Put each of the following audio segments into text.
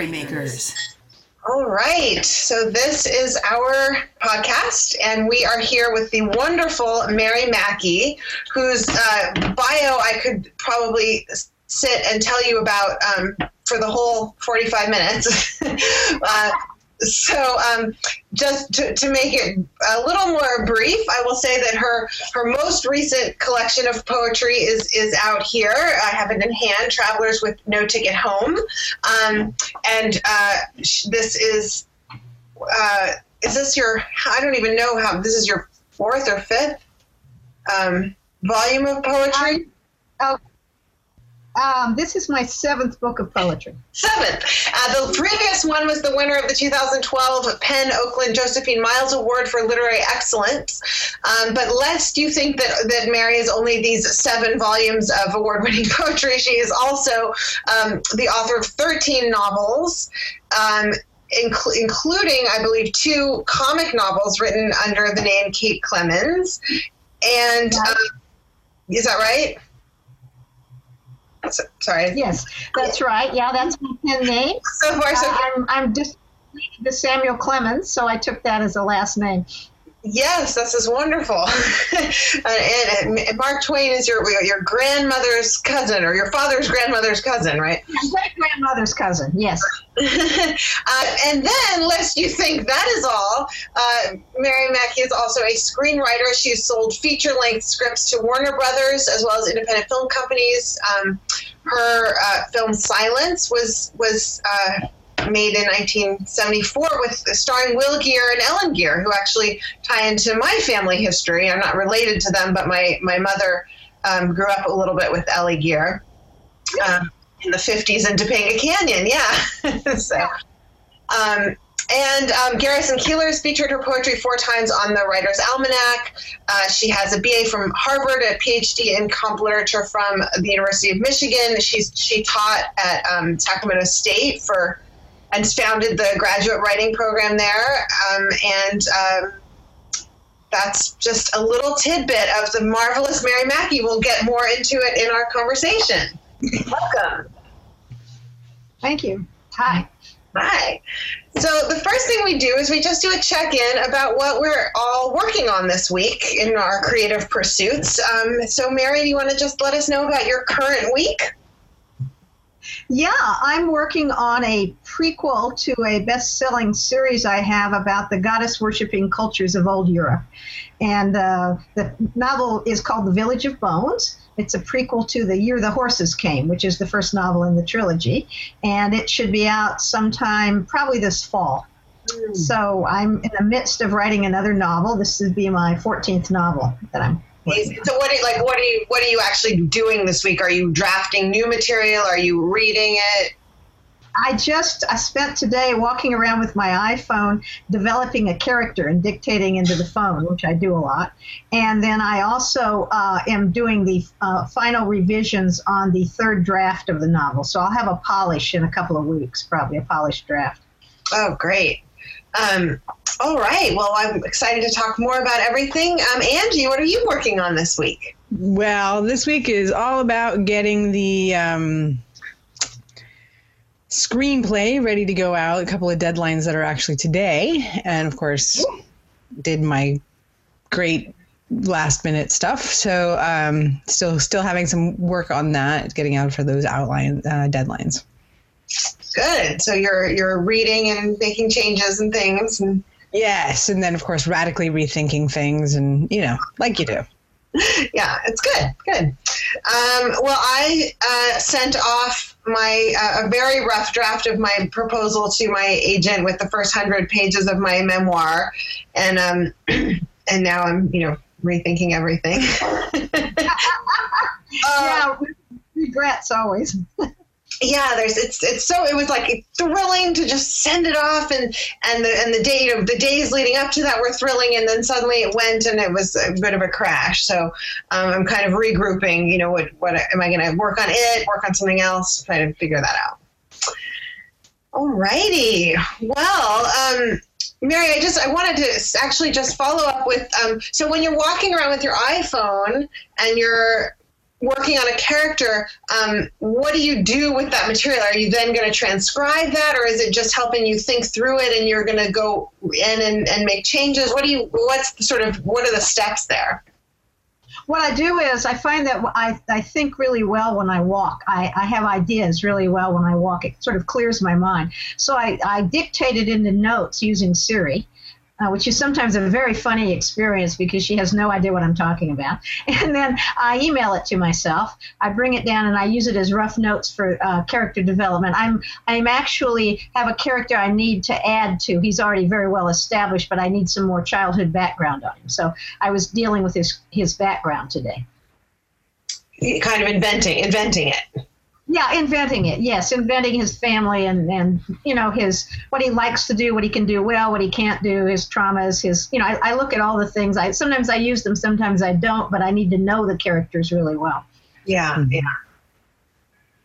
Storymakers. All right. So this is our podcast, and we are here with the wonderful Mary Mackey, whose uh, bio I could probably sit and tell you about um, for the whole 45 minutes. uh, so um, just to, to make it a little more brief i will say that her her most recent collection of poetry is is out here. I have it in hand travelers with no ticket home. Um, and uh, this is uh, is this your i don't even know how this is your fourth or fifth um, volume of poetry? Oh um, this is my seventh book of poetry. Seventh. Uh, the previous one was the winner of the 2012 PEN Oakland Josephine Miles Award for Literary Excellence. Um, but lest you think that, that Mary is only these seven volumes of award winning poetry, she is also um, the author of 13 novels. Um, including, I believe, two comic novels written under the name Kate Clemens. And um, is that right? Sorry. Yes, that's right. Yeah, that's my pen name. So far, so uh, I'm, I'm just the Samuel Clemens, so I took that as a last name. Yes, this is wonderful. and, and, Mark Twain is your your grandmother's cousin or your father's grandmother's cousin, right? Great grandmother's cousin, yes. uh, and then, lest you think that is all, uh, Mary Mackey is also a screenwriter. She's sold feature length scripts to Warner Brothers as well as independent film companies. Um, her uh, film Silence was was uh, made in 1974 with starring Will Geer and Ellen Geer, who actually tie into my family history. I'm not related to them, but my my mother um, grew up a little bit with Ellie Geer um, in the 50s in Topanga Canyon. Yeah, so. Um, and um, Garrison Keillor has featured her poetry four times on the Writer's Almanac. Uh, she has a BA from Harvard, a PhD in comp literature from the University of Michigan. She's she taught at um, Sacramento State for and founded the graduate writing program there. Um, and um, that's just a little tidbit of the marvelous Mary Mackey. We'll get more into it in our conversation. Welcome. Thank you. Hi. Hi. So, the first thing we do is we just do a check in about what we're all working on this week in our creative pursuits. Um, so, Mary, do you want to just let us know about your current week? Yeah, I'm working on a prequel to a best selling series I have about the goddess worshiping cultures of old Europe. And uh, the novel is called The Village of Bones. It's a prequel to The Year the Horses Came, which is the first novel in the trilogy. And it should be out sometime, probably this fall. Mm. So I'm in the midst of writing another novel. This would be my 14th novel that I'm so what are you, like what are you what are you actually doing this week? Are you drafting new material? Are you reading it? I just I spent today walking around with my iPhone developing a character and dictating into the phone, which I do a lot. And then I also uh, am doing the uh, final revisions on the third draft of the novel. So I'll have a polish in a couple of weeks, probably a polished draft. Oh, great. Um, all right. Well, I'm excited to talk more about everything. Um, Angie, what are you working on this week? Well, this week is all about getting the um, screenplay ready to go out. A couple of deadlines that are actually today, and of course, did my great last minute stuff. So, um, still still having some work on that, getting out for those outline uh, deadlines. Good. So you're you're reading and making changes and things. And... Yes, and then of course radically rethinking things, and you know, like you do. yeah, it's good. Good. Um, well, I uh, sent off my uh, a very rough draft of my proposal to my agent with the first hundred pages of my memoir, and um, and now I'm you know rethinking everything. yeah, regrets always. Yeah, there's it's it's so it was like thrilling to just send it off and and the and the day you know, the days leading up to that were thrilling and then suddenly it went and it was a bit of a crash. So um, I'm kind of regrouping. You know, what what am I going to work on it? Work on something else? Try to figure that out. All righty. Well, um, Mary, I just I wanted to actually just follow up with um, so when you're walking around with your iPhone and you're working on a character, um, what do you do with that material? Are you then going to transcribe that, or is it just helping you think through it, and you're going to go in and, and make changes? What do you? What's sort of what are the steps there? what I do is I find that I, I think really well when I walk. I, I have ideas really well when I walk. It sort of clears my mind. So I, I dictate it into notes using Siri uh, which is sometimes a very funny experience because she has no idea what I'm talking about. And then I email it to myself. I bring it down and I use it as rough notes for uh, character development. I'm I'm actually have a character I need to add to. He's already very well established, but I need some more childhood background on him. So I was dealing with his his background today. Kind of inventing inventing it. Yeah, inventing it. Yes, inventing his family and and you know his what he likes to do, what he can do well, what he can't do, his traumas, his you know. I, I look at all the things. I sometimes I use them, sometimes I don't, but I need to know the characters really well. Yeah, mm-hmm. yeah.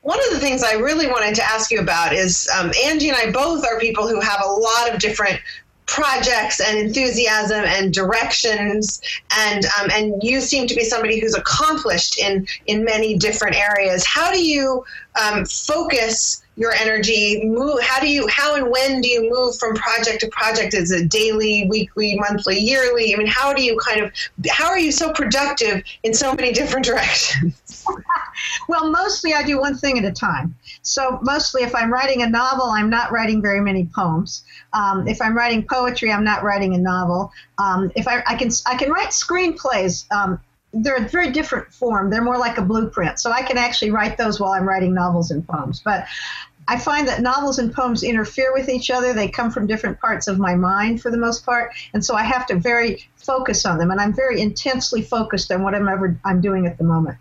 One of the things I really wanted to ask you about is um, Angie and I both are people who have a lot of different projects and enthusiasm and directions. And um, and you seem to be somebody who's accomplished in in many different areas. How do you um, focus your energy? Move how do you how and when do you move from project to project? Is it daily weekly monthly yearly? I mean how do you kind of how are you so productive in so many different directions? Well mostly i do one thing at a time so mostly if i'm writing a novel i'm not writing very many poems um, if i'm writing poetry i'm not writing a novel um, if I, I can i can write screenplays um, they're a very different form. They're more like a blueprint. So I can actually write those while I'm writing novels and poems. But I find that novels and poems interfere with each other. They come from different parts of my mind for the most part. And so I have to very focus on them. And I'm very intensely focused on whatever I'm doing at the moment.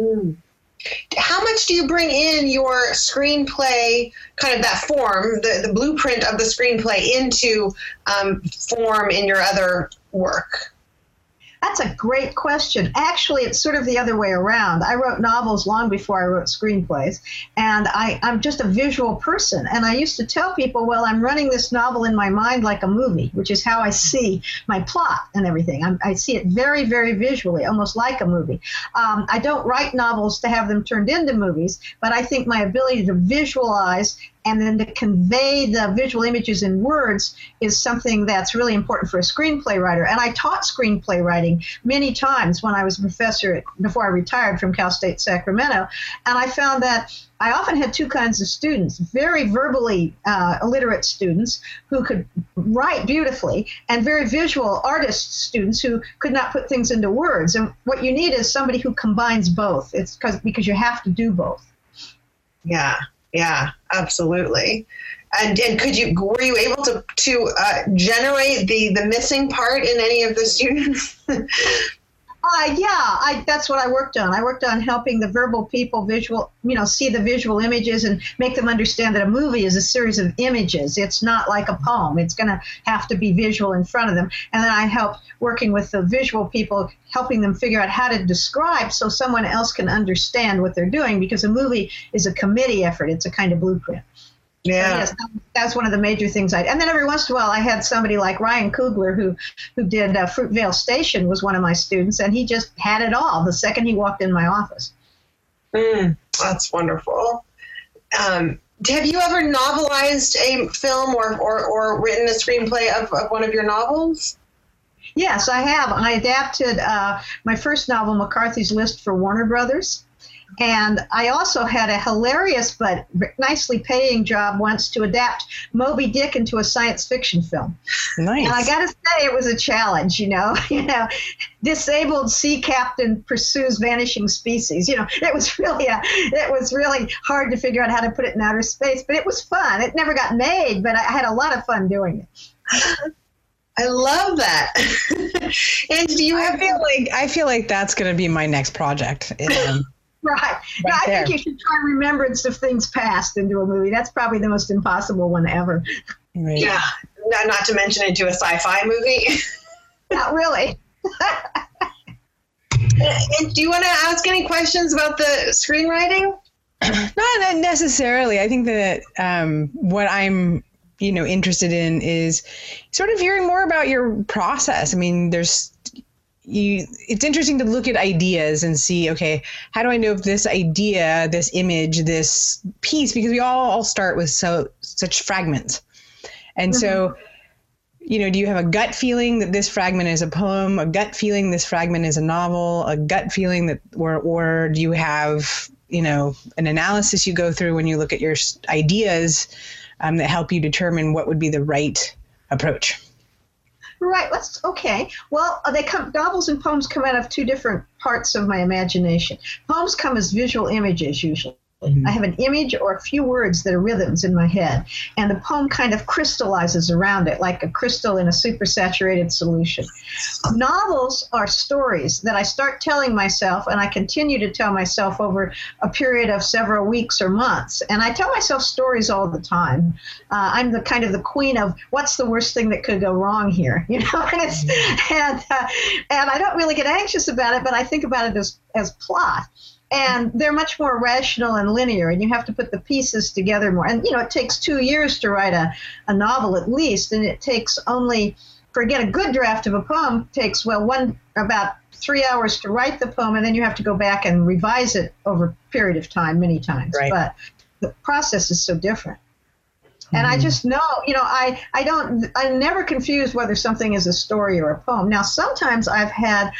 Mm. How much do you bring in your screenplay, kind of that form, the, the blueprint of the screenplay, into um, form in your other work? That's a great question. Actually, it's sort of the other way around. I wrote novels long before I wrote screenplays, and I, I'm just a visual person. And I used to tell people, well, I'm running this novel in my mind like a movie, which is how I see my plot and everything. I'm, i see it very, very visually, almost like a movie. Um, I don't write novels to have them turned into movies, but I think my ability to visualize and then to convey the visual images in words is something that's really important for a screenplay writer. And I taught screenplay writing many times when I was a professor before I retired from Cal State Sacramento, and I found that I often had two kinds of students very verbally uh, illiterate students who could write beautifully, and very visual artist students who could not put things into words. And what you need is somebody who combines both. It's because because you have to do both. Yeah, yeah, absolutely. And, and could you were you able to to uh, generate the the missing part in any of the students? Uh, yeah, I, that's what I worked on. I worked on helping the verbal people visual, you know, see the visual images and make them understand that a movie is a series of images. It's not like a poem. It's going to have to be visual in front of them. And then I helped working with the visual people, helping them figure out how to describe so someone else can understand what they're doing because a movie is a committee effort. It's a kind of blueprint. Yeah, yes, that's one of the major things I. And then every once in a while, I had somebody like Ryan Coogler, who who did uh, Fruitvale Station, was one of my students, and he just had it all the second he walked in my office. Mm, that's wonderful. Um, have you ever novelized a film or, or, or written a screenplay of, of one of your novels? Yes, I have. I adapted uh, my first novel, McCarthy's List, for Warner Brothers. And I also had a hilarious but nicely paying job once to adapt Moby Dick into a science fiction film. Nice. And I got to say, it was a challenge. You know, you know, disabled sea captain pursues vanishing species. You know, it was really a, it was really hard to figure out how to put it in outer space, but it was fun. It never got made, but I had a lot of fun doing it. I love that. and do you have? I feel like I feel like that's going to be my next project. Um, Right. right no, I there. think you should try remembrance of things past into a movie. That's probably the most impossible one ever. Right. Yeah. Not, not to mention into a sci-fi movie. not really. and do you want to ask any questions about the screenwriting? Not necessarily. I think that um, what I'm, you know, interested in is sort of hearing more about your process. I mean, there's you it's interesting to look at ideas and see okay how do i know if this idea this image this piece because we all, all start with so such fragments and mm-hmm. so you know do you have a gut feeling that this fragment is a poem a gut feeling this fragment is a novel a gut feeling that or or do you have you know an analysis you go through when you look at your ideas um, that help you determine what would be the right approach Right. Let's okay. Well, uh, they come novels and poems come out of two different parts of my imagination. Poems come as visual images usually. Mm-hmm. I have an image or a few words that are rhythms in my head, and the poem kind of crystallizes around it like a crystal in a supersaturated solution. Novels are stories that I start telling myself, and I continue to tell myself over a period of several weeks or months. And I tell myself stories all the time. Uh, I'm the kind of the queen of what's the worst thing that could go wrong here, you know. and it's and uh, and I don't really get anxious about it, but I think about it as as plot and they're much more rational and linear and you have to put the pieces together more and you know it takes two years to write a, a novel at least and it takes only forget a good draft of a poem takes well one about three hours to write the poem and then you have to go back and revise it over a period of time many times right. but the process is so different and I mm-hmm. just know, you know, I, I don't, I never confuse whether something is a story or a poem. Now, sometimes I've had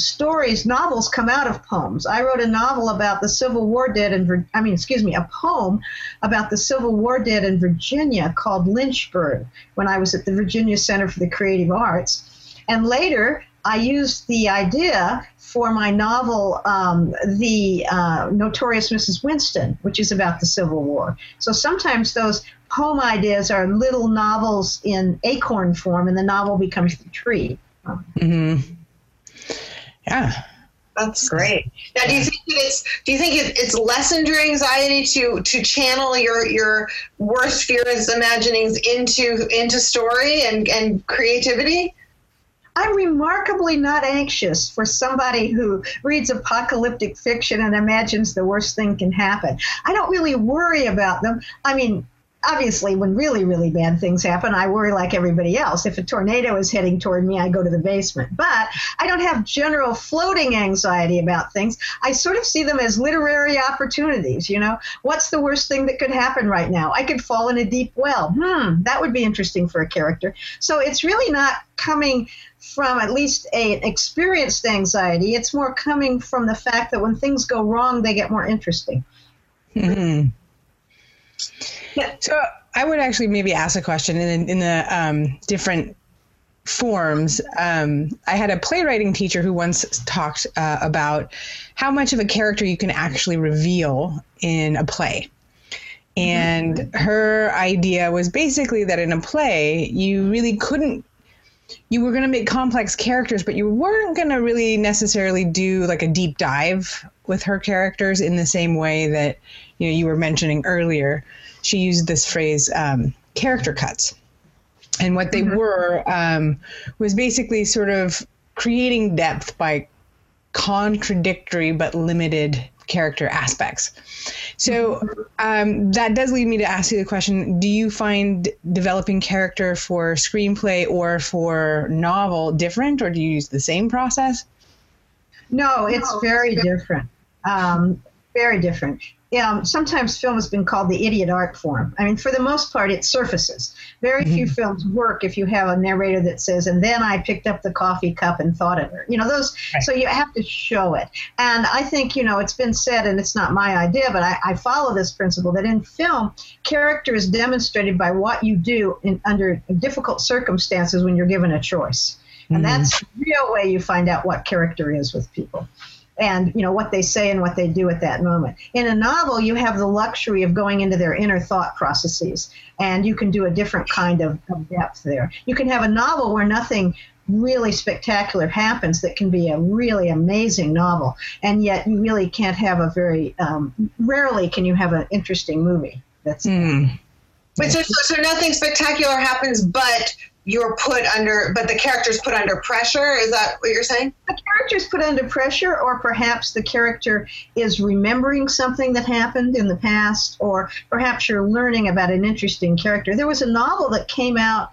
stories, novels come out of poems. I wrote a novel about the Civil War dead in, I mean, excuse me, a poem about the Civil War dead in Virginia called Lynchburg when I was at the Virginia Center for the Creative Arts. And later, I used the idea for my novel, um, The uh, Notorious Mrs. Winston, which is about the Civil War. So sometimes those poem ideas are little novels in acorn form, and the novel becomes the tree. Mm-hmm. Yeah. That's great. Now, do you think it's do you think it's lessened your anxiety to to channel your your worst fears, imaginings into into story and and creativity? I'm remarkably not anxious for somebody who reads apocalyptic fiction and imagines the worst thing can happen. I don't really worry about them. I mean, obviously, when really, really bad things happen, I worry like everybody else. If a tornado is heading toward me, I go to the basement. But I don't have general floating anxiety about things. I sort of see them as literary opportunities. You know, what's the worst thing that could happen right now? I could fall in a deep well. Hmm, that would be interesting for a character. So it's really not coming from at least a, an experienced anxiety. It's more coming from the fact that when things go wrong, they get more interesting. Hmm. Yeah. So I would actually maybe ask a question in, in the um, different forms. Um, I had a playwriting teacher who once talked uh, about how much of a character you can actually reveal in a play. And mm-hmm. her idea was basically that in a play, you really couldn't you were going to make complex characters, but you weren't going to really necessarily do like a deep dive with her characters in the same way that you know you were mentioning earlier she used this phrase um, character cuts. And what they mm-hmm. were um, was basically sort of creating depth by contradictory but limited character aspects. So mm-hmm. um, that does lead me to ask you the question Do you find developing character for screenplay or for novel different, or do you use the same process? No, it's very different. Um, very different um, sometimes film has been called the idiot art form. I mean, for the most part, it surfaces. Very mm-hmm. few films work if you have a narrator that says, "And then I picked up the coffee cup and thought of her." You know, those. Right. So you have to show it. And I think you know it's been said, and it's not my idea, but I, I follow this principle that in film, character is demonstrated by what you do in, under difficult circumstances when you're given a choice. And mm-hmm. that's the real way you find out what character is with people and you know what they say and what they do at that moment. In a novel, you have the luxury of going into their inner thought processes, and you can do a different kind of, of depth there. You can have a novel where nothing really spectacular happens that can be a really amazing novel, and yet you really can't have a very um, rarely can you have an interesting movie. That's. Mm. But so, so, so nothing spectacular happens, but you're put under, but the character's put under pressure. Is that what you're saying? The character's put under pressure, or perhaps the character is remembering something that happened in the past, or perhaps you're learning about an interesting character. There was a novel that came out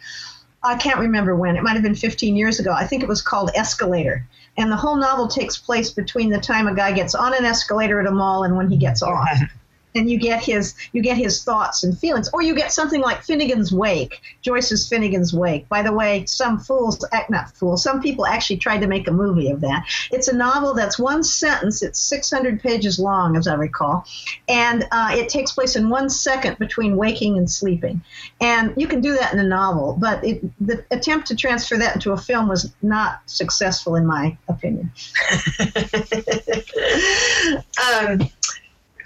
I can't remember when. It might have been 15 years ago. I think it was called Escalator. And the whole novel takes place between the time a guy gets on an escalator at a mall and when he gets off and you get his you get his thoughts and feelings. Or you get something like finnegan's wake joyce's finnegan's wake. By the way some fools act not fools some people actually tried to make a movie of that. It's a novel that's one sentence it's 600 pages long as i recall and uh, it takes place in one second between waking and sleeping. And you can do that in a novel but it, the attempt to transfer that into a film was not successful in my opinion. Um,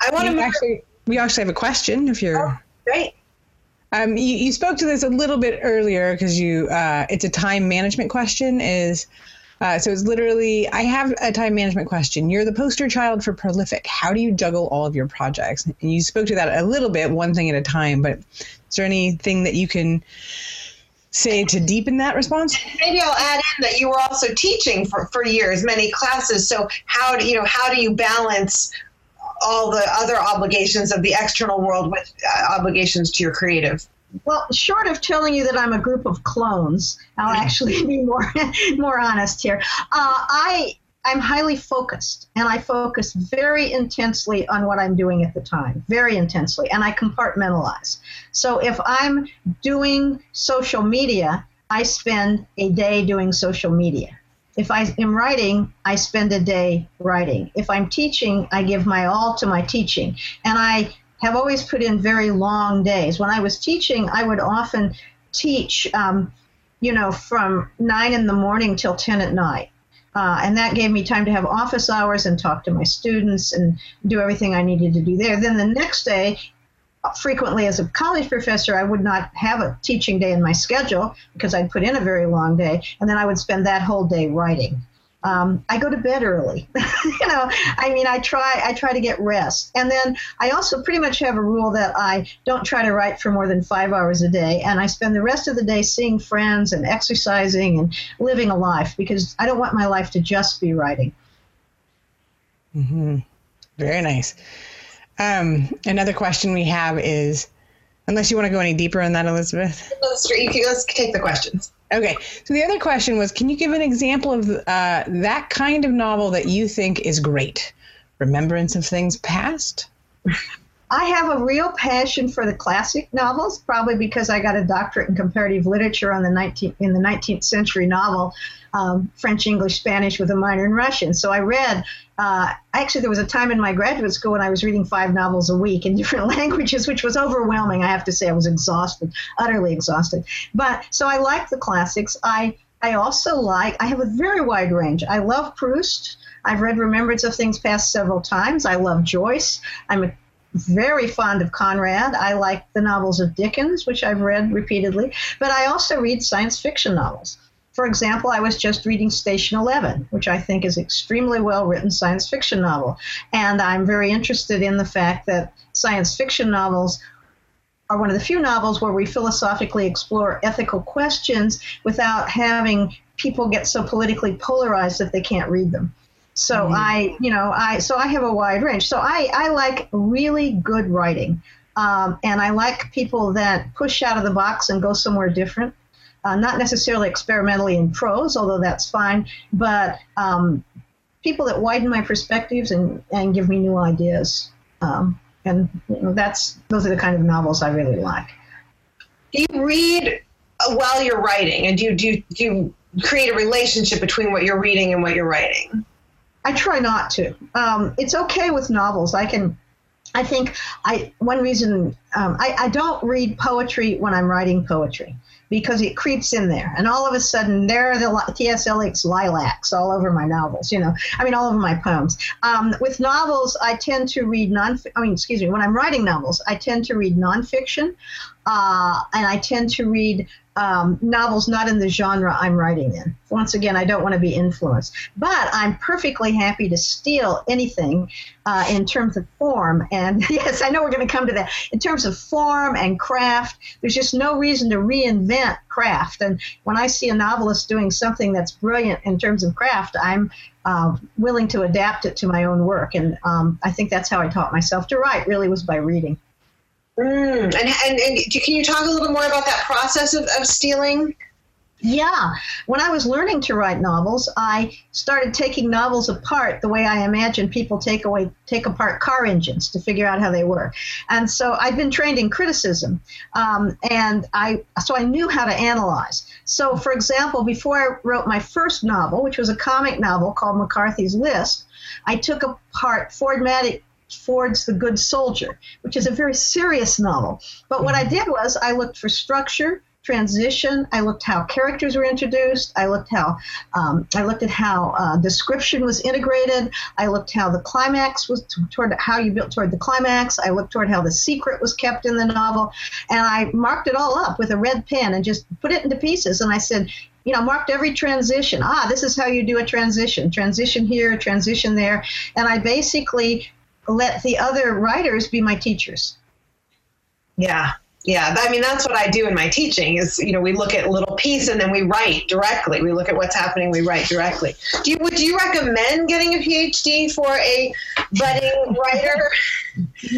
I want to actually. We actually have a question. If you're oh, great. Um, you, you spoke to this a little bit earlier because you uh, it's a time management question. Is uh, so it's literally I have a time management question. You're the poster child for prolific. How do you juggle all of your projects? And you spoke to that a little bit, one thing at a time. But is there anything that you can say to deepen that response? Maybe I'll add in that you were also teaching for, for years, many classes. So how do you know how do you balance all the other obligations of the external world with uh, obligations to your creative? Well, short of telling you that I'm a group of clones, I'll actually be more more honest here. Uh, I I'm highly focused, and I focus very intensely on what I'm doing at the time, very intensely, and I compartmentalize. So if I'm doing social media, I spend a day doing social media. If I am writing, I spend a day writing. If I'm teaching, I give my all to my teaching. And I have always put in very long days. When I was teaching, I would often teach, um, you know, from nine in the morning till 10 at night. Uh, and that gave me time to have office hours and talk to my students and do everything I needed to do there. Then the next day, frequently as a college professor, I would not have a teaching day in my schedule because I'd put in a very long day, and then I would spend that whole day writing. Um, I go to bed early. you know, I mean, I try I try to get rest, and then I also pretty much have a rule that I don't try to write for more than five hours a day, and I spend the rest of the day seeing friends and exercising and living a life because I don't want my life to just be writing. Mm-hmm. Very nice. Um, another question we have is, unless you want to go any deeper on that, Elizabeth. Let's, let's take the questions. Okay. So the other question was, can you give an example of uh, that kind of novel that you think is great? Remembrance of things past. I have a real passion for the classic novels, probably because I got a doctorate in comparative literature on the 19th, in the 19th century novel, um, French, English, Spanish with a minor in Russian. So I read. Uh, actually, there was a time in my graduate school when I was reading five novels a week in different languages, which was overwhelming. I have to say, I was exhausted, utterly exhausted. But so I like the classics. I I also like. I have a very wide range. I love Proust. I've read Remembrance of Things Past several times. I love Joyce. I'm a very fond of Conrad. I like the novels of Dickens, which I've read repeatedly, but I also read science fiction novels. For example, I was just reading Station 11, which I think is extremely well written science fiction novel. And I'm very interested in the fact that science fiction novels are one of the few novels where we philosophically explore ethical questions without having people get so politically polarized that they can't read them. So mm-hmm. I, you know, I so I have a wide range. So I I like really good writing, um, and I like people that push out of the box and go somewhere different. Uh, not necessarily experimentally in prose, although that's fine, but um, people that widen my perspectives and, and give me new ideas. Um, and you know, that's those are the kind of novels I really like. Do you read while you're writing, and do you, do you, do you create a relationship between what you're reading and what you're writing? I try not to. Um, it's okay with novels. I can. I think I one reason um, I, I don't read poetry when I'm writing poetry because it creeps in there, and all of a sudden there are the T.S. Eliot's lilacs all over my novels. You know, I mean all over my poems. Um, with novels, I tend to read non. I mean, excuse me. When I'm writing novels, I tend to read nonfiction, uh, and I tend to read um, novels not in the genre I'm writing in. Once again, I don't want to be influenced, but I'm perfectly happy to steal anything uh, in terms of form. And yes, I know we're going to come to that. In terms of form and craft, there's just no reason to reinvent craft. And when I see a novelist doing something that's brilliant in terms of craft, I'm uh, willing to adapt it to my own work. And um, I think that's how I taught myself to write. Really, was by reading. Mm. And, and, and can you talk a little more about that process of, of stealing? Yeah. When I was learning to write novels, I started taking novels apart the way I imagine people take away take apart car engines to figure out how they work. And so I've been trained in criticism, um, and I so I knew how to analyze. So, for example, before I wrote my first novel, which was a comic novel called McCarthy's List, I took apart Ford Madox Ford's The Good Soldier, which is a very serious novel. But what I did was I looked for structure, transition. I looked how characters were introduced. I looked how um, I looked at how uh, description was integrated. I looked how the climax was t- toward how you built toward the climax. I looked toward how the secret was kept in the novel, and I marked it all up with a red pen and just put it into pieces. And I said, you know, marked every transition. Ah, this is how you do a transition. Transition here, transition there, and I basically let the other writers be my teachers. Yeah, yeah, I mean that's what I do in my teaching is you know we look at little piece and then we write directly. We look at what's happening, we write directly. Do you would you recommend getting a PhD for a budding writer?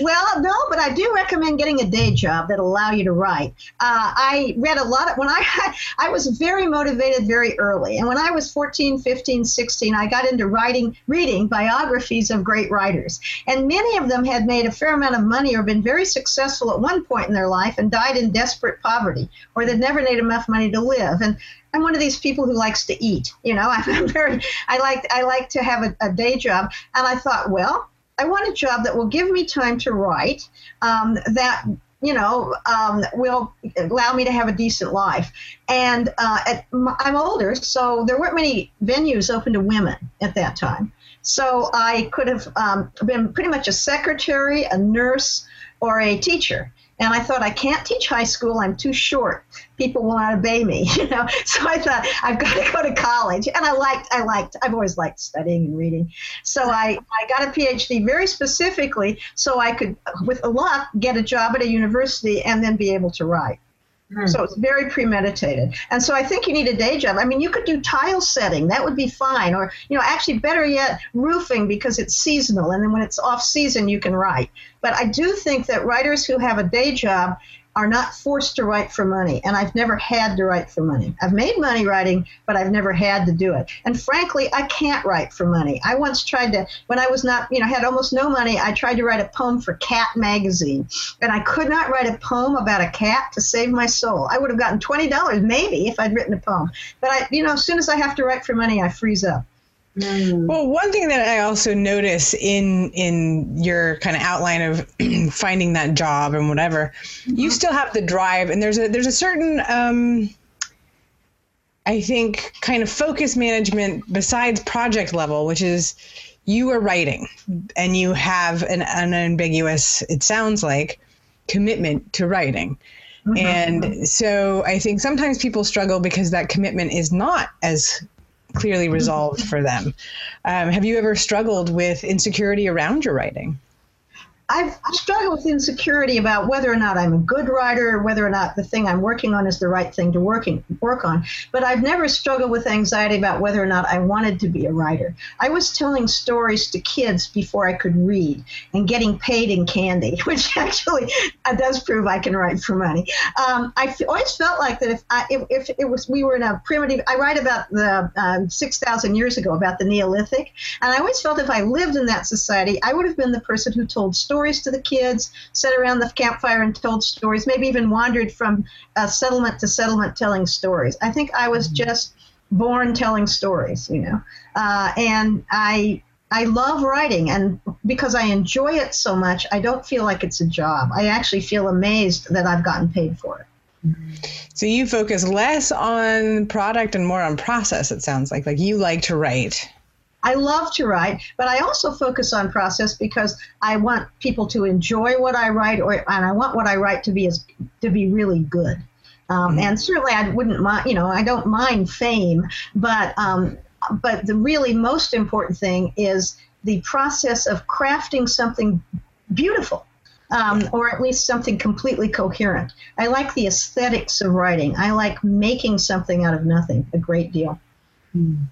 Well, no, but I do recommend getting a day job that allow you to write. Uh, I read a lot of when I I was very motivated very early, and when I was 14, 15, 16, I got into writing, reading biographies of great writers, and many of them had made a fair amount of money or been very successful at one point in their life and died in desperate poverty, or they'd never made enough money to live. And I'm one of these people who likes to eat. You know, I'm very I like I like to have a, a day job, and I thought, well I want a job that will give me time to write, um, that you know um, will allow me to have a decent life. And uh, at, I'm older, so there weren't many venues open to women at that time. So I could have um, been pretty much a secretary, a nurse, or a teacher. And I thought, I can't teach high school. I'm too short. People will not obey me, you know. So I thought, I've got to go to college. And I liked, I liked, I've always liked studying and reading. So I, I got a PhD very specifically so I could, with luck, get a job at a university and then be able to write. Hmm. So it's very premeditated. And so I think you need a day job. I mean, you could do tile setting, that would be fine. Or, you know, actually better yet, roofing because it's seasonal. And then when it's off season, you can write. But I do think that writers who have a day job are not forced to write for money. And I've never had to write for money. I've made money writing, but I've never had to do it. And frankly, I can't write for money. I once tried to, when I was not, you know, had almost no money, I tried to write a poem for Cat Magazine. And I could not write a poem about a cat to save my soul. I would have gotten $20 maybe if I'd written a poem. But I, you know, as soon as I have to write for money, I freeze up. Mm. Well, one thing that I also notice in in your kind of outline of finding that job and whatever, mm-hmm. you still have the drive, and there's a there's a certain um, I think kind of focus management besides project level, which is you are writing and you have an unambiguous, it sounds like, commitment to writing. Mm-hmm. And so I think sometimes people struggle because that commitment is not as clearly resolved for them. Um, have you ever struggled with insecurity around your writing? I've struggled with insecurity about whether or not I'm a good writer, whether or not the thing I'm working on is the right thing to working work on. But I've never struggled with anxiety about whether or not I wanted to be a writer. I was telling stories to kids before I could read and getting paid in candy, which actually uh, does prove I can write for money. Um, I always felt like that if, I, if, if, it was we were in a primitive, I write about the um, six thousand years ago about the Neolithic, and I always felt if I lived in that society, I would have been the person who told stories stories to the kids, sat around the campfire and told stories, maybe even wandered from uh, settlement to settlement telling stories. I think I was mm-hmm. just born telling stories, you know. Uh, and I I love writing, and because I enjoy it so much, I don't feel like it's a job. I actually feel amazed that I've gotten paid for it. So you focus less on product and more on process. It sounds like like you like to write. I love to write, but I also focus on process because I want people to enjoy what I write, or and I want what I write to be as to be really good. Um, mm-hmm. And certainly, I wouldn't mind. You know, I don't mind fame, but um, but the really most important thing is the process of crafting something beautiful. Um, or at least something completely coherent. I like the aesthetics of writing. I like making something out of nothing a great deal. Mm.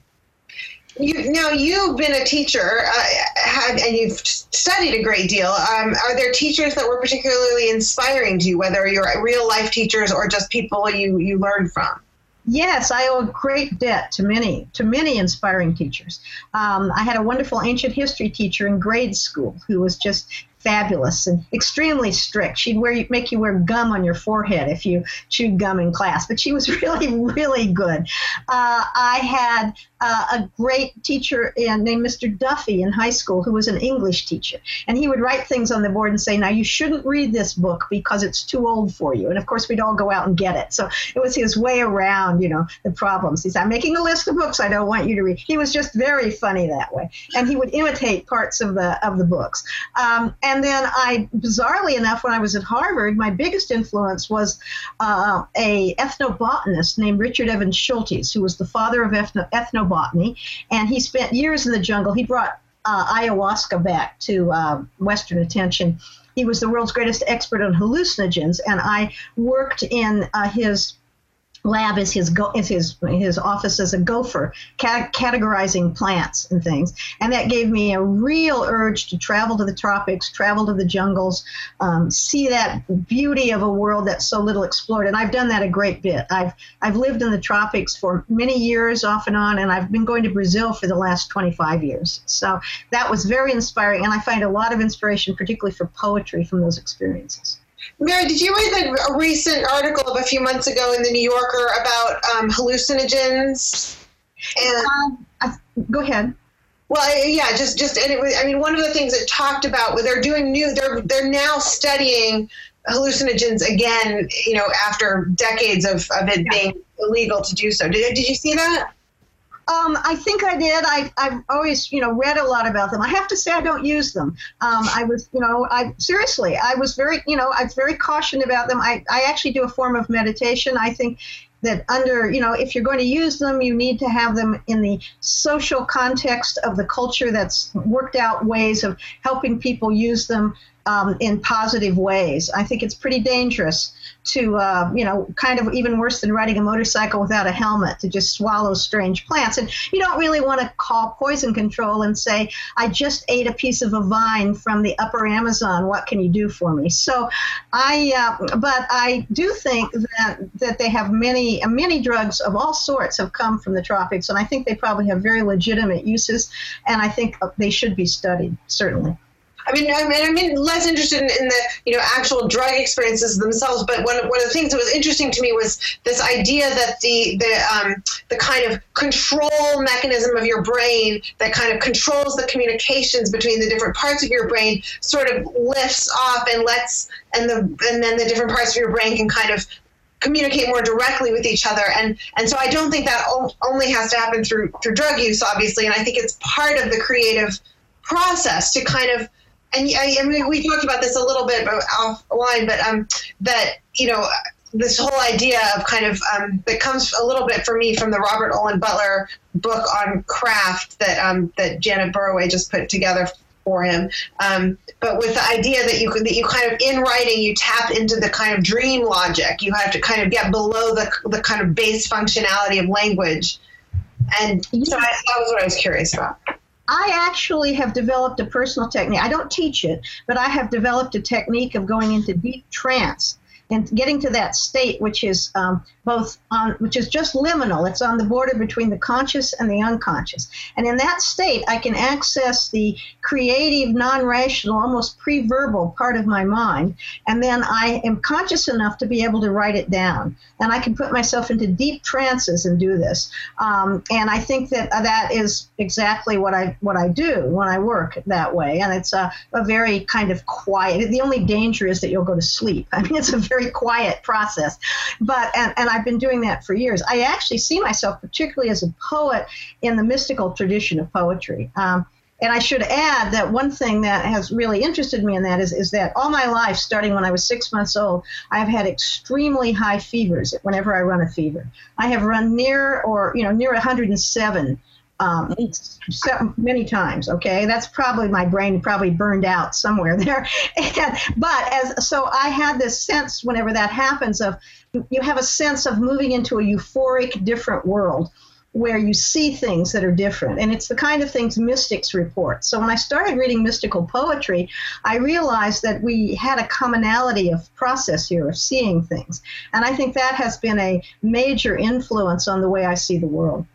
You now you've been a teacher, uh, had, and you've studied a great deal. Um, are there teachers that were particularly inspiring to you, whether you're real life teachers or just people you you learned from? Yes, I owe a great debt to many to many inspiring teachers. Um, I had a wonderful ancient history teacher in grade school who was just fabulous and extremely strict. She'd wear make you wear gum on your forehead if you chewed gum in class, but she was really really good. Uh, I had uh, a great teacher in, named Mr. Duffy in high school who was an English teacher, and he would write things on the board and say, "Now you shouldn't read this book because it's too old for you." And of course, we'd all go out and get it. So it was his way around, you know, the problems. He said, "I'm making a list of books I don't want you to read." He was just very funny that way, and he would imitate parts of the of the books. Um, and then I, bizarrely enough, when I was at Harvard, my biggest influence was uh, a ethnobotanist named Richard Evans Schultes, who was the father of ethno- ethnobotany, and he spent years in the jungle. He brought uh, ayahuasca back to uh, Western attention. He was the world's greatest expert on hallucinogens, and I worked in uh, his lab is his go- is his his office as a gopher categorizing plants and things. And that gave me a real urge to travel to the tropics travel to the jungles um, see that beauty of a world that's so little explored. And i've done that a great bit. I've i've lived in the tropics for many years off and on and i've been going to brazil for the last 25 years. So that was very inspiring and i find a lot of inspiration particularly for poetry from those experiences Mary, did you read a recent article of a few months ago in the New Yorker about um, hallucinogens? And um, I, go ahead. Well, yeah, just just and it was, I mean, one of the things it talked about where they're doing new, they're they're now studying hallucinogens again. You know, after decades of, of it yeah. being illegal to do so. Did did you see that? Um, I think I did. I, I've always, you know, read a lot about them. I have to say I don't use them. Um, I was, you know, I seriously, I was very, you know, I was very cautioned about them. I, I actually do a form of meditation. I think that under, you know, if you're going to use them, you need to have them in the social context of the culture that's worked out ways of helping people use them um, in positive ways. I think it's pretty dangerous to, uh, you know, kind of even worse than riding a motorcycle without a helmet to just swallow strange plants. And you don't really want to call poison control and say, I just ate a piece of a vine from the upper Amazon. What can you do for me? So I, uh, but I do think that, that they have many, many drugs of all sorts have come from the tropics. And I think they probably have very legitimate uses. And I think they should be studied, certainly. I mean, I mean, I mean, less interested in, in, the you know actual drug experiences themselves. But one, one of the things that was interesting to me was this idea that the the um, the kind of control mechanism of your brain that kind of controls the communications between the different parts of your brain sort of lifts off and lets and the and then the different parts of your brain can kind of communicate more directly with each other and and so I don't think that only has to happen through through drug use obviously and I think it's part of the creative process to kind of and I, I mean, we talked about this a little bit offline, but um, that you know this whole idea of kind of um, that comes a little bit for me from the Robert Olen Butler book on craft that um, that Janet Burroway just put together for him. Um, but with the idea that you that you kind of in writing you tap into the kind of dream logic. You have to kind of get below the the kind of base functionality of language. And so I, that was what I was curious about. I actually have developed a personal technique. I don't teach it, but I have developed a technique of going into deep trance and getting to that state which is um, both on which is just liminal. It's on the border between the conscious and the unconscious. And in that state i can access the creative non-rational almost pre-verbal part of my mind. And then i am conscious enough to be able to write it down. And i can put myself into deep trances and do this. Um, and i think that that is exactly what i what i do when i work that way. And it's a, a very kind of quiet the only danger is that you'll go to sleep. I mean it's a very quiet process. But and, and I've been doing that for years. I actually see myself, particularly as a poet, in the mystical tradition of poetry. Um, and I should add that one thing that has really interested me in that is, is that all my life, starting when I was six months old, I've had extremely high fevers whenever I run a fever. I have run near or, you know, near 107 um, many times. Okay, that's probably my brain probably burned out somewhere there. And, but as so, I had this sense whenever that happens of you have a sense of moving into a euphoric different world where you see things that are different. And it's the kind of things mystics report. So when I started reading mystical poetry, I realized that we had a commonality of process here of seeing things. And I think that has been a major influence on the way I see the world.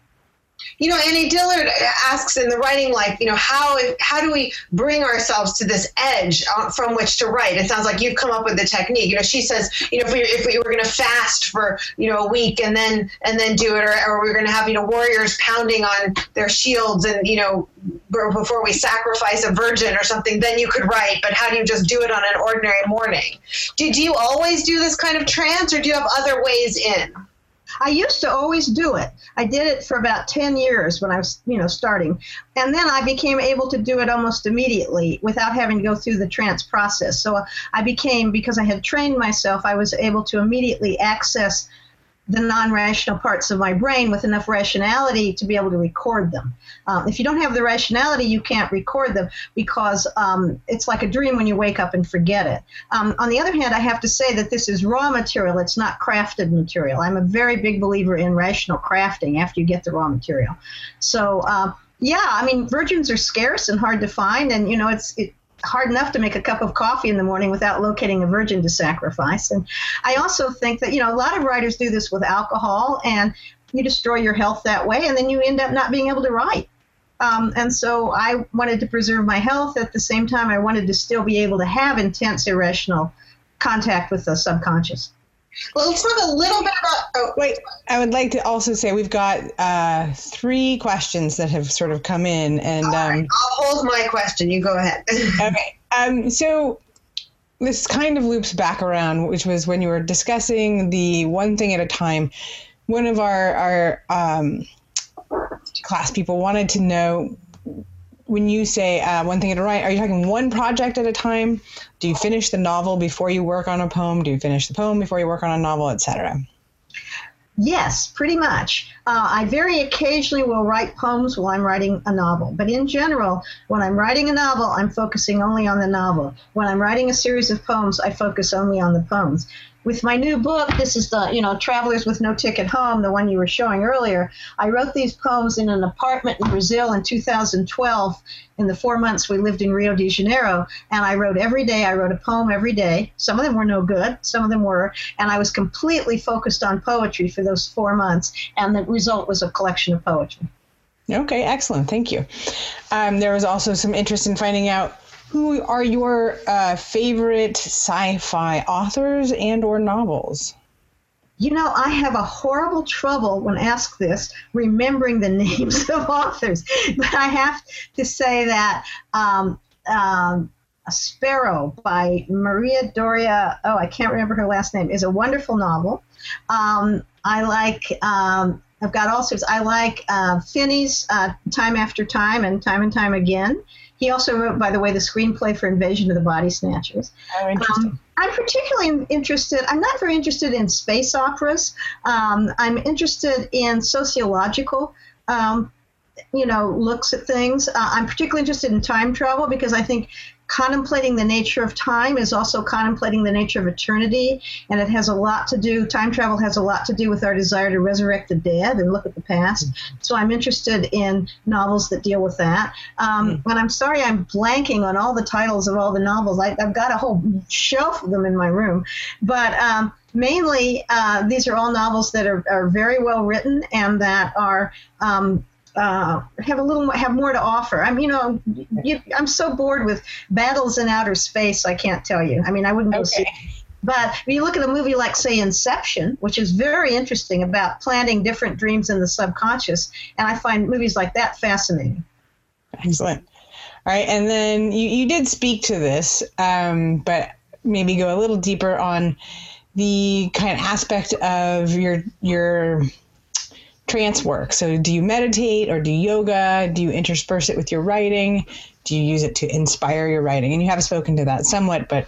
You know, Annie Dillard asks in the writing life, you know, how how do we bring ourselves to this edge uh, from which to write? It sounds like you've come up with the technique. You know, she says, you know, if we if we were going to fast for you know a week and then and then do it, or, or we're going to have you know warriors pounding on their shields and you know before we sacrifice a virgin or something, then you could write. But how do you just do it on an ordinary morning? Do, do you always do this kind of trance, or do you have other ways in? I used to always do it. I did it for about 10 years when I was, you know, starting. And then I became able to do it almost immediately without having to go through the trance process. So I became, because I had trained myself, I was able to immediately access the non-rational parts of my brain with enough rationality to be able to record them. Um, if you don't have the rationality, you can't record them because um, it's like a dream when you wake up and forget it. Um, on the other hand, I have to say that this is raw material; it's not crafted material. I'm a very big believer in rational crafting after you get the raw material. So. Uh, yeah, I mean, virgins are scarce and hard to find, and you know, it's it, hard enough to make a cup of coffee in the morning without locating a virgin to sacrifice. And I also think that, you know, a lot of writers do this with alcohol and you destroy your health that way and then you end up not being able to write. Um, and so I wanted to preserve my health. At the same time, I wanted to still be able to have intense irrational contact with the subconscious. Well, let's talk a little bit about. Oh, wait. I would like to also say we've got uh, three questions that have sort of come in, and right, um, I'll hold my question. You go ahead. okay. Um, so this kind of loops back around, which was when you were discussing the one thing at a time. One of our our um, class people wanted to know when you say uh, one thing at a time, are you talking one project at a time? Do you finish the novel before you work on a poem? Do you finish the poem before you work on a novel, etc.? Yes, pretty much. Uh, I very occasionally will write poems while I'm writing a novel, but in general, when I'm writing a novel, I'm focusing only on the novel. When I'm writing a series of poems, I focus only on the poems with my new book, this is the, you know, Travelers with No Ticket Home, the one you were showing earlier. I wrote these poems in an apartment in Brazil in 2012 in the four months we lived in Rio de Janeiro. And I wrote every day, I wrote a poem every day. Some of them were no good, some of them were. And I was completely focused on poetry for those four months. And the result was a collection of poetry. Okay, excellent. Thank you. Um, there was also some interest in finding out who are your uh, favorite sci-fi authors and or novels? You know, I have a horrible trouble when asked this remembering the names of authors, but I have to say that um, um, a Sparrow by Maria Doria, oh, I can't remember her last name, is a wonderful novel. Um, I like, um, I've got all sorts, I like uh, Finney's uh, Time After Time and Time and Time Again. He also wrote, by the way, the screenplay for Invasion of the Body Snatchers. Oh, interesting. Um, I'm particularly interested, I'm not very interested in space operas. Um, I'm interested in sociological um, you know looks at things. Uh, I'm particularly interested in time travel because I think contemplating the nature of time is also contemplating the nature of eternity, and it has a lot to do. Time travel has a lot to do with our desire to resurrect the dead and look at the past. So I'm interested in novels that deal with that. Um, mm. And I'm sorry, I'm blanking on all the titles of all the novels. I, have got a whole shelf of them in my room, but. Um, mainly, uh, these are all novels that are, are very well written and that are um, uh, have a little have more to offer. I'm you know you, I'm so bored with battles in outer space. I can't tell you. I mean, I wouldn't go okay. see. But when you look at a movie like, say, Inception, which is very interesting about planting different dreams in the subconscious, and I find movies like that fascinating. Excellent. All right, and then you, you did speak to this, um, but maybe go a little deeper on the kind of aspect of your your trance work? So, do you meditate or do yoga? Do you intersperse it with your writing? Do you use it to inspire your writing? And you have spoken to that somewhat, but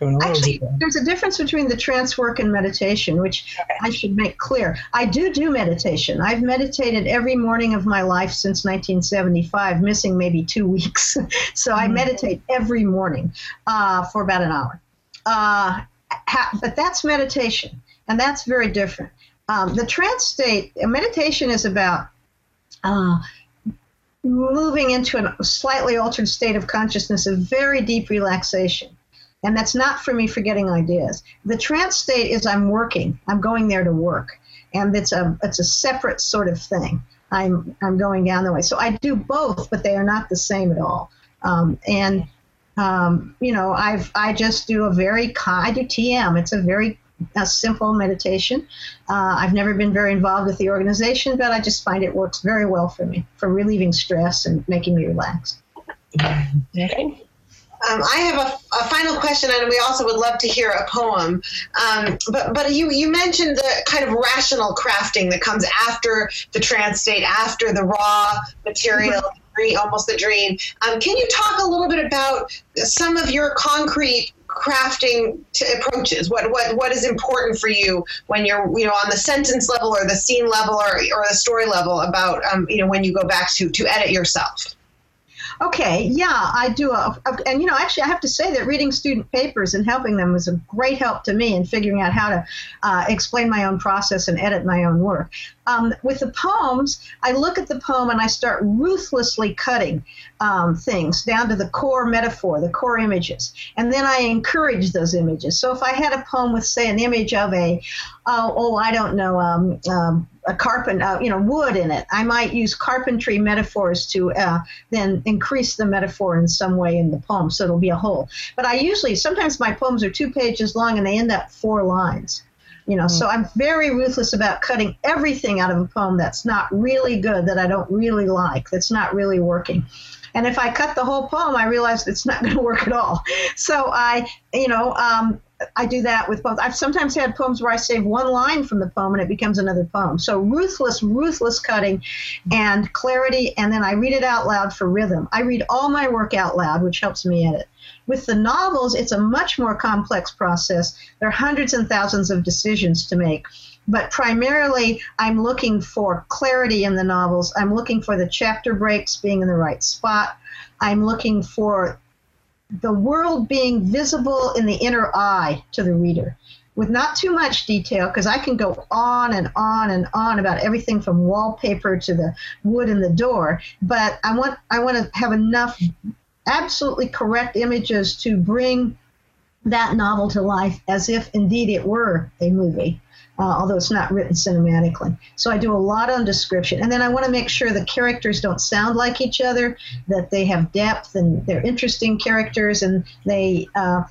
going a little Actually, deeper. There's a difference between the trance work and meditation, which okay. I should make clear. I do do meditation. I've meditated every morning of my life since 1975, missing maybe two weeks. so mm-hmm. I meditate every morning uh, for about an hour. Uh, ha- but that's meditation, and that's very different. Um, the trance state, meditation is about uh, moving into a slightly altered state of consciousness of very deep relaxation. And that's not for me forgetting ideas. The trance state is I'm working. I'm going there to work. And it's a it's a separate sort of thing. I'm I'm going down the way. So I do both, but they are not the same at all. Um, and um, you know, I've I just do a very I do TM. It's a very a simple meditation. Uh, I've never been very involved with the organization, but I just find it works very well for me for relieving stress and making me relax. Okay. Um, I have a, a, final question, and we also would love to hear a poem. Um, but but you you mentioned the kind of rational crafting that comes after the trance state, after the raw material. Mm-hmm. almost the dream. Um, can you talk a little bit about some of your concrete crafting approaches? What what what is important for you when you're you know on the sentence level or the scene level or, or the story level about um, you know when you go back to to edit yourself? Okay, yeah, I do. A, a, and you know, actually, I have to say that reading student papers and helping them was a great help to me in figuring out how to uh, explain my own process and edit my own work. Um, with the poems, I look at the poem and I start ruthlessly cutting um, things down to the core metaphor, the core images, and then I encourage those images. So if I had a poem with, say, an image of a, uh, oh, I don't know, um, um a carpent, uh, you know, wood in it. I might use carpentry metaphors to uh, then increase the metaphor in some way in the poem, so it'll be a whole. But I usually, sometimes my poems are two pages long and they end up four lines. You know, mm-hmm. so I'm very ruthless about cutting everything out of a poem that's not really good, that I don't really like, that's not really working. And if I cut the whole poem, I realize it's not going to work at all. So I, you know, um, I do that with both. I've sometimes had poems where I save one line from the poem and it becomes another poem. So ruthless, ruthless cutting and clarity, and then I read it out loud for rhythm. I read all my work out loud, which helps me edit. With the novels, it's a much more complex process. There are hundreds and thousands of decisions to make. But primarily, I'm looking for clarity in the novels. I'm looking for the chapter breaks being in the right spot. I'm looking for the world being visible in the inner eye to the reader with not too much detail because I can go on and on and on about everything from wallpaper to the wood in the door but I want I want to have enough absolutely correct images to bring that novel to life as if indeed it were a movie uh, although it's not written cinematically. So I do a lot on description. And then I want to make sure the characters don't sound like each other, that they have depth and they're interesting characters and they uh,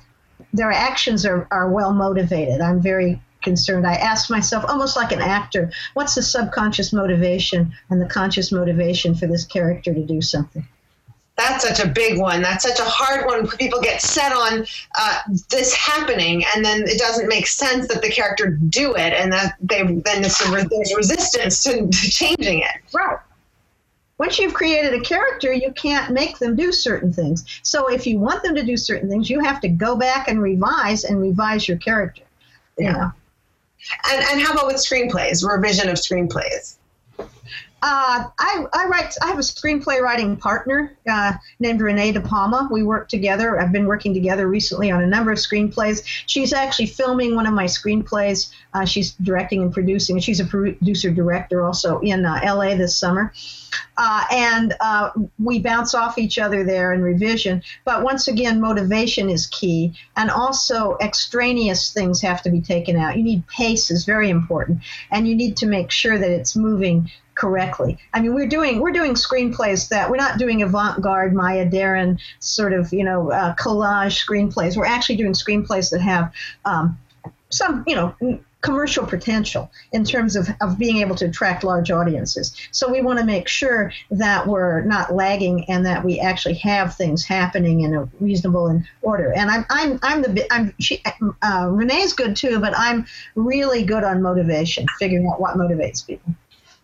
their actions are, are well motivated. I'm very concerned. I ask myself, almost like an actor, what's the subconscious motivation and the conscious motivation for this character to do something? That's such a big one. That's such a hard one. People get set on uh, this happening, and then it doesn't make sense that the character do it, and that they then there's resistance to, to changing it. Right. Once you've created a character, you can't make them do certain things. So if you want them to do certain things, you have to go back and revise and revise your character. Yeah. And and how about with screenplays, revision of screenplays? Uh, I, I write. I have a screenplay writing partner uh, named Renee De Palma. We work together. I've been working together recently on a number of screenplays. She's actually filming one of my screenplays. Uh, she's directing and producing. She's a producer director also in uh, LA this summer. Uh, and uh, we bounce off each other there in revision. But once again, motivation is key, and also extraneous things have to be taken out. You need pace is very important, and you need to make sure that it's moving correctly. I mean, we're doing we're doing screenplays that we're not doing avant-garde Maya Deren sort of you know uh, collage screenplays. We're actually doing screenplays that have um, some you know commercial potential in terms of, of being able to attract large audiences. So we want to make sure that we're not lagging and that we actually have things happening in a reasonable order. And I'm I'm I'm the I'm she, uh, Renee's good too, but I'm really good on motivation, figuring out what motivates people.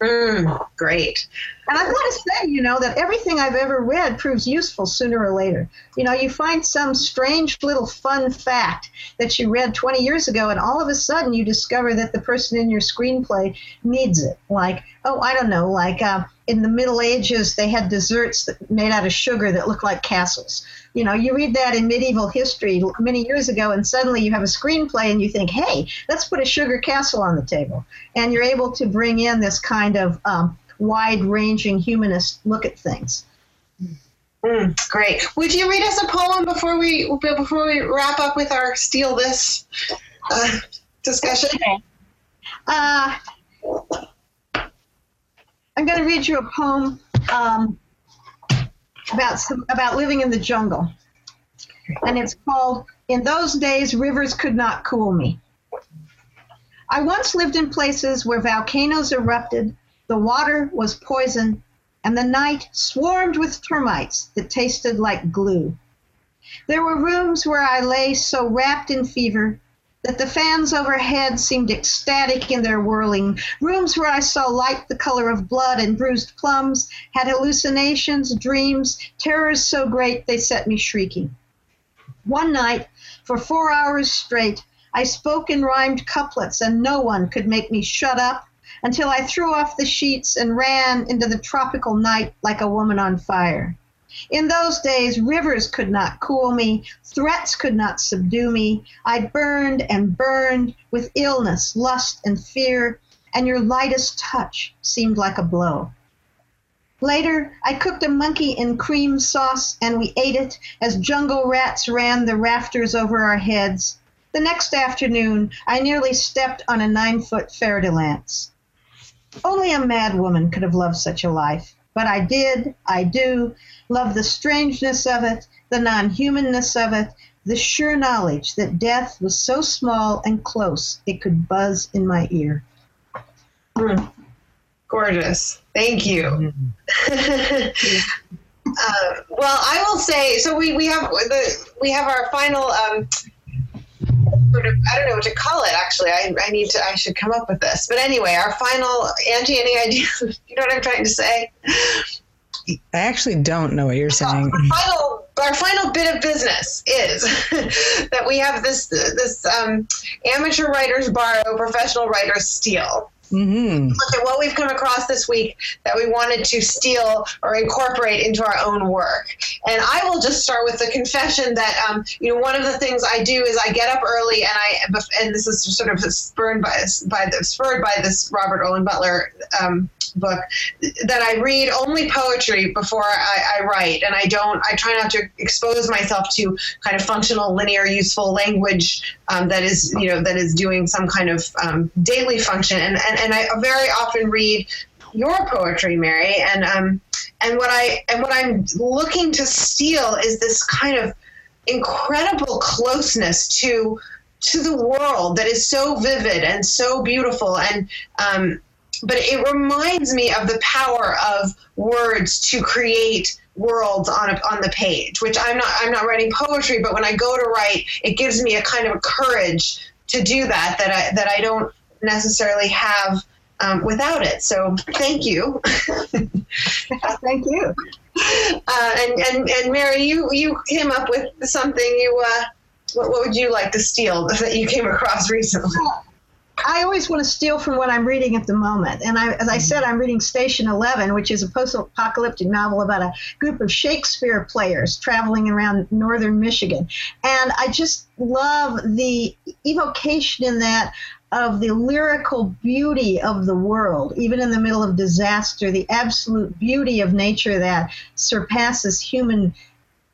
Mm, great. And I've got to say, you know, that everything I've ever read proves useful sooner or later. You know, you find some strange little fun fact that you read 20 years ago, and all of a sudden you discover that the person in your screenplay needs it. Like, oh, I don't know, like uh, in the Middle Ages, they had desserts that made out of sugar that looked like castles. You know, you read that in medieval history many years ago, and suddenly you have a screenplay and you think, hey, let's put a sugar castle on the table. And you're able to bring in this kind of um, wide ranging humanist look at things. Mm, great. Would you read us a poem before we before we wrap up with our steal this uh, discussion? Uh, I'm going to read you a poem um, about some, about living in the jungle, and it's called "In Those Days, Rivers Could Not Cool Me." I once lived in places where volcanoes erupted, the water was poison, and the night swarmed with termites that tasted like glue. There were rooms where I lay so wrapped in fever that the fans overhead seemed ecstatic in their whirling. Rooms where I saw light the color of blood and bruised plums, had hallucinations, dreams, terrors so great they set me shrieking. One night, for four hours straight, I spoke in rhymed couplets, and no one could make me shut up until I threw off the sheets and ran into the tropical night like a woman on fire. In those days, rivers could not cool me, threats could not subdue me. I burned and burned with illness, lust, and fear, and your lightest touch seemed like a blow. Later, I cooked a monkey in cream sauce and we ate it as jungle rats ran the rafters over our heads. The next afternoon, I nearly stepped on a nine foot fer de lance. Only a mad woman could have loved such a life. But I did, I do, love the strangeness of it, the non humanness of it, the sure knowledge that death was so small and close it could buzz in my ear. Mm. Gorgeous. Thank you. Mm-hmm. uh, well, I will say so. We, we have the we have our final um, sort of I don't know what to call it. Actually, I, I need to I should come up with this. But anyway, our final Angie, any ideas? you know what I'm trying to say? I actually don't know what you're saying. Our final, our final bit of business is that we have this this um, amateur writers borrow, professional writers steal. Mm-hmm. Look at what we've come across this week that we wanted to steal or incorporate into our own work. And I will just start with the confession that um, you know one of the things I do is I get up early and I and this is sort of spurred by by the, spurred by this Robert Olen Butler um, book that I read only poetry before I, I, write, and I don't. I try not to expose myself to kind of functional, linear, useful language um, that is, you know, that is doing some kind of um, daily function. And, and and I very often read your poetry, Mary, and um, and what I and what I'm looking to steal is this kind of incredible closeness to to the world that is so vivid and so beautiful and um, but it reminds me of the power of words to create worlds on a, on the page which i'm not i'm not writing poetry but when i go to write it gives me a kind of a courage to do that that i that i don't necessarily have um, without it. So thank you. Thank you. Uh, and, and and mary you you came up with something you uh, what, what would you like to steal that you came across recently I always want to steal from what I'm reading at the moment. And I, as I mm-hmm. said, I'm reading Station 11, which is a post apocalyptic novel about a group of Shakespeare players traveling around northern Michigan. And I just love the evocation in that of the lyrical beauty of the world, even in the middle of disaster, the absolute beauty of nature that surpasses human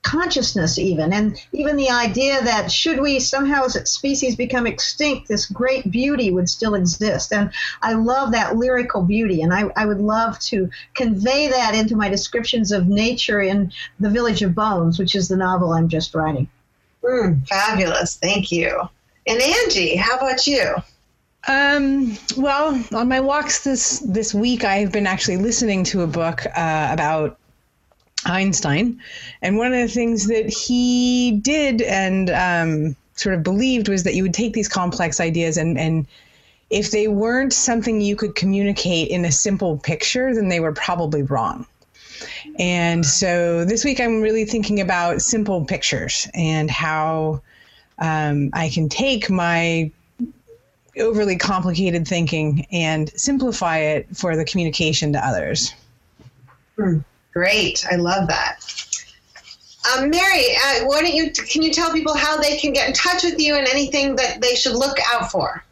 consciousness even and even the idea that should we somehow as a species become extinct this great beauty would still exist. And i love that lyrical beauty and i, I would love to convey that into my descriptions of nature in the village of bones which is the novel i'm just writing. Mm, fabulous. Thank you. And angie how about you? Um, well, on my walks this this week, I've been actually listening to a book uh, about Einstein. And one of the things that he did and um, sort of believed was that you would take these complex ideas and, and if they weren't something you could communicate in a simple picture, then they were probably wrong. And so this week I'm really thinking about simple pictures and how um, I can take my overly complicated thinking and simplify it for the communication to others. Hmm. Great. I love that. Um, Mary, uh, why don't you can you tell people how they can get in touch with you and anything that they should look out for?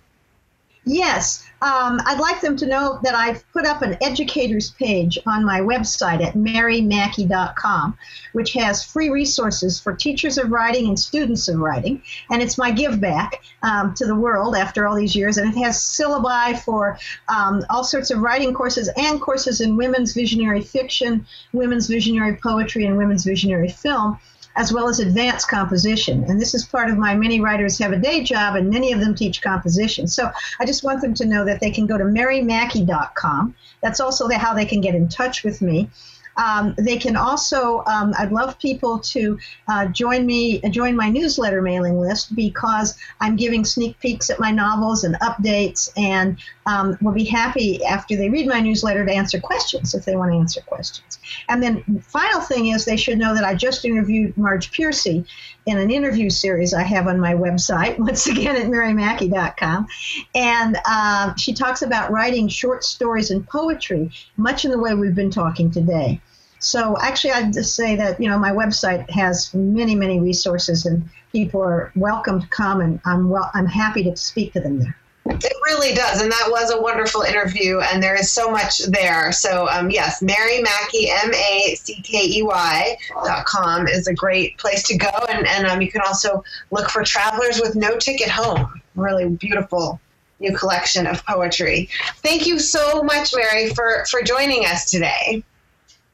Yes. Um, I'd like them to know that I've put up an educators page on my website at marymackey.com, which has free resources for teachers of writing and students of writing. And it's my give back um, to the world after all these years. And it has syllabi for um, all sorts of writing courses and courses in women's visionary fiction, women's visionary poetry, and women's visionary film as well as advanced composition. And this is part of my many writers have a day job, and many of them teach composition. So I just want them to know that they can go to marymackey.com. That's also how they can get in touch with me. Um, they can also, um, I'd love people to uh, join me, join my newsletter mailing list because I'm giving sneak peeks at my novels and updates, and um, will be happy after they read my newsletter to answer questions if they want to answer questions. And then, final thing is, they should know that I just interviewed Marge Piercy in an interview series I have on my website, once again at marymackey.com. And uh, she talks about writing short stories and poetry, much in the way we've been talking today. So actually, I'd just say that you know my website has many, many resources, and people are welcome to come, and I'm well, I'm happy to speak to them there. It really does, and that was a wonderful interview, and there is so much there. So, um, yes, Mary Mackey, M A C K E Y dot com is a great place to go, and, and um, you can also look for Travelers with No Ticket Home. Really beautiful new collection of poetry. Thank you so much, Mary, for, for joining us today.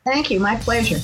Thank you. My pleasure.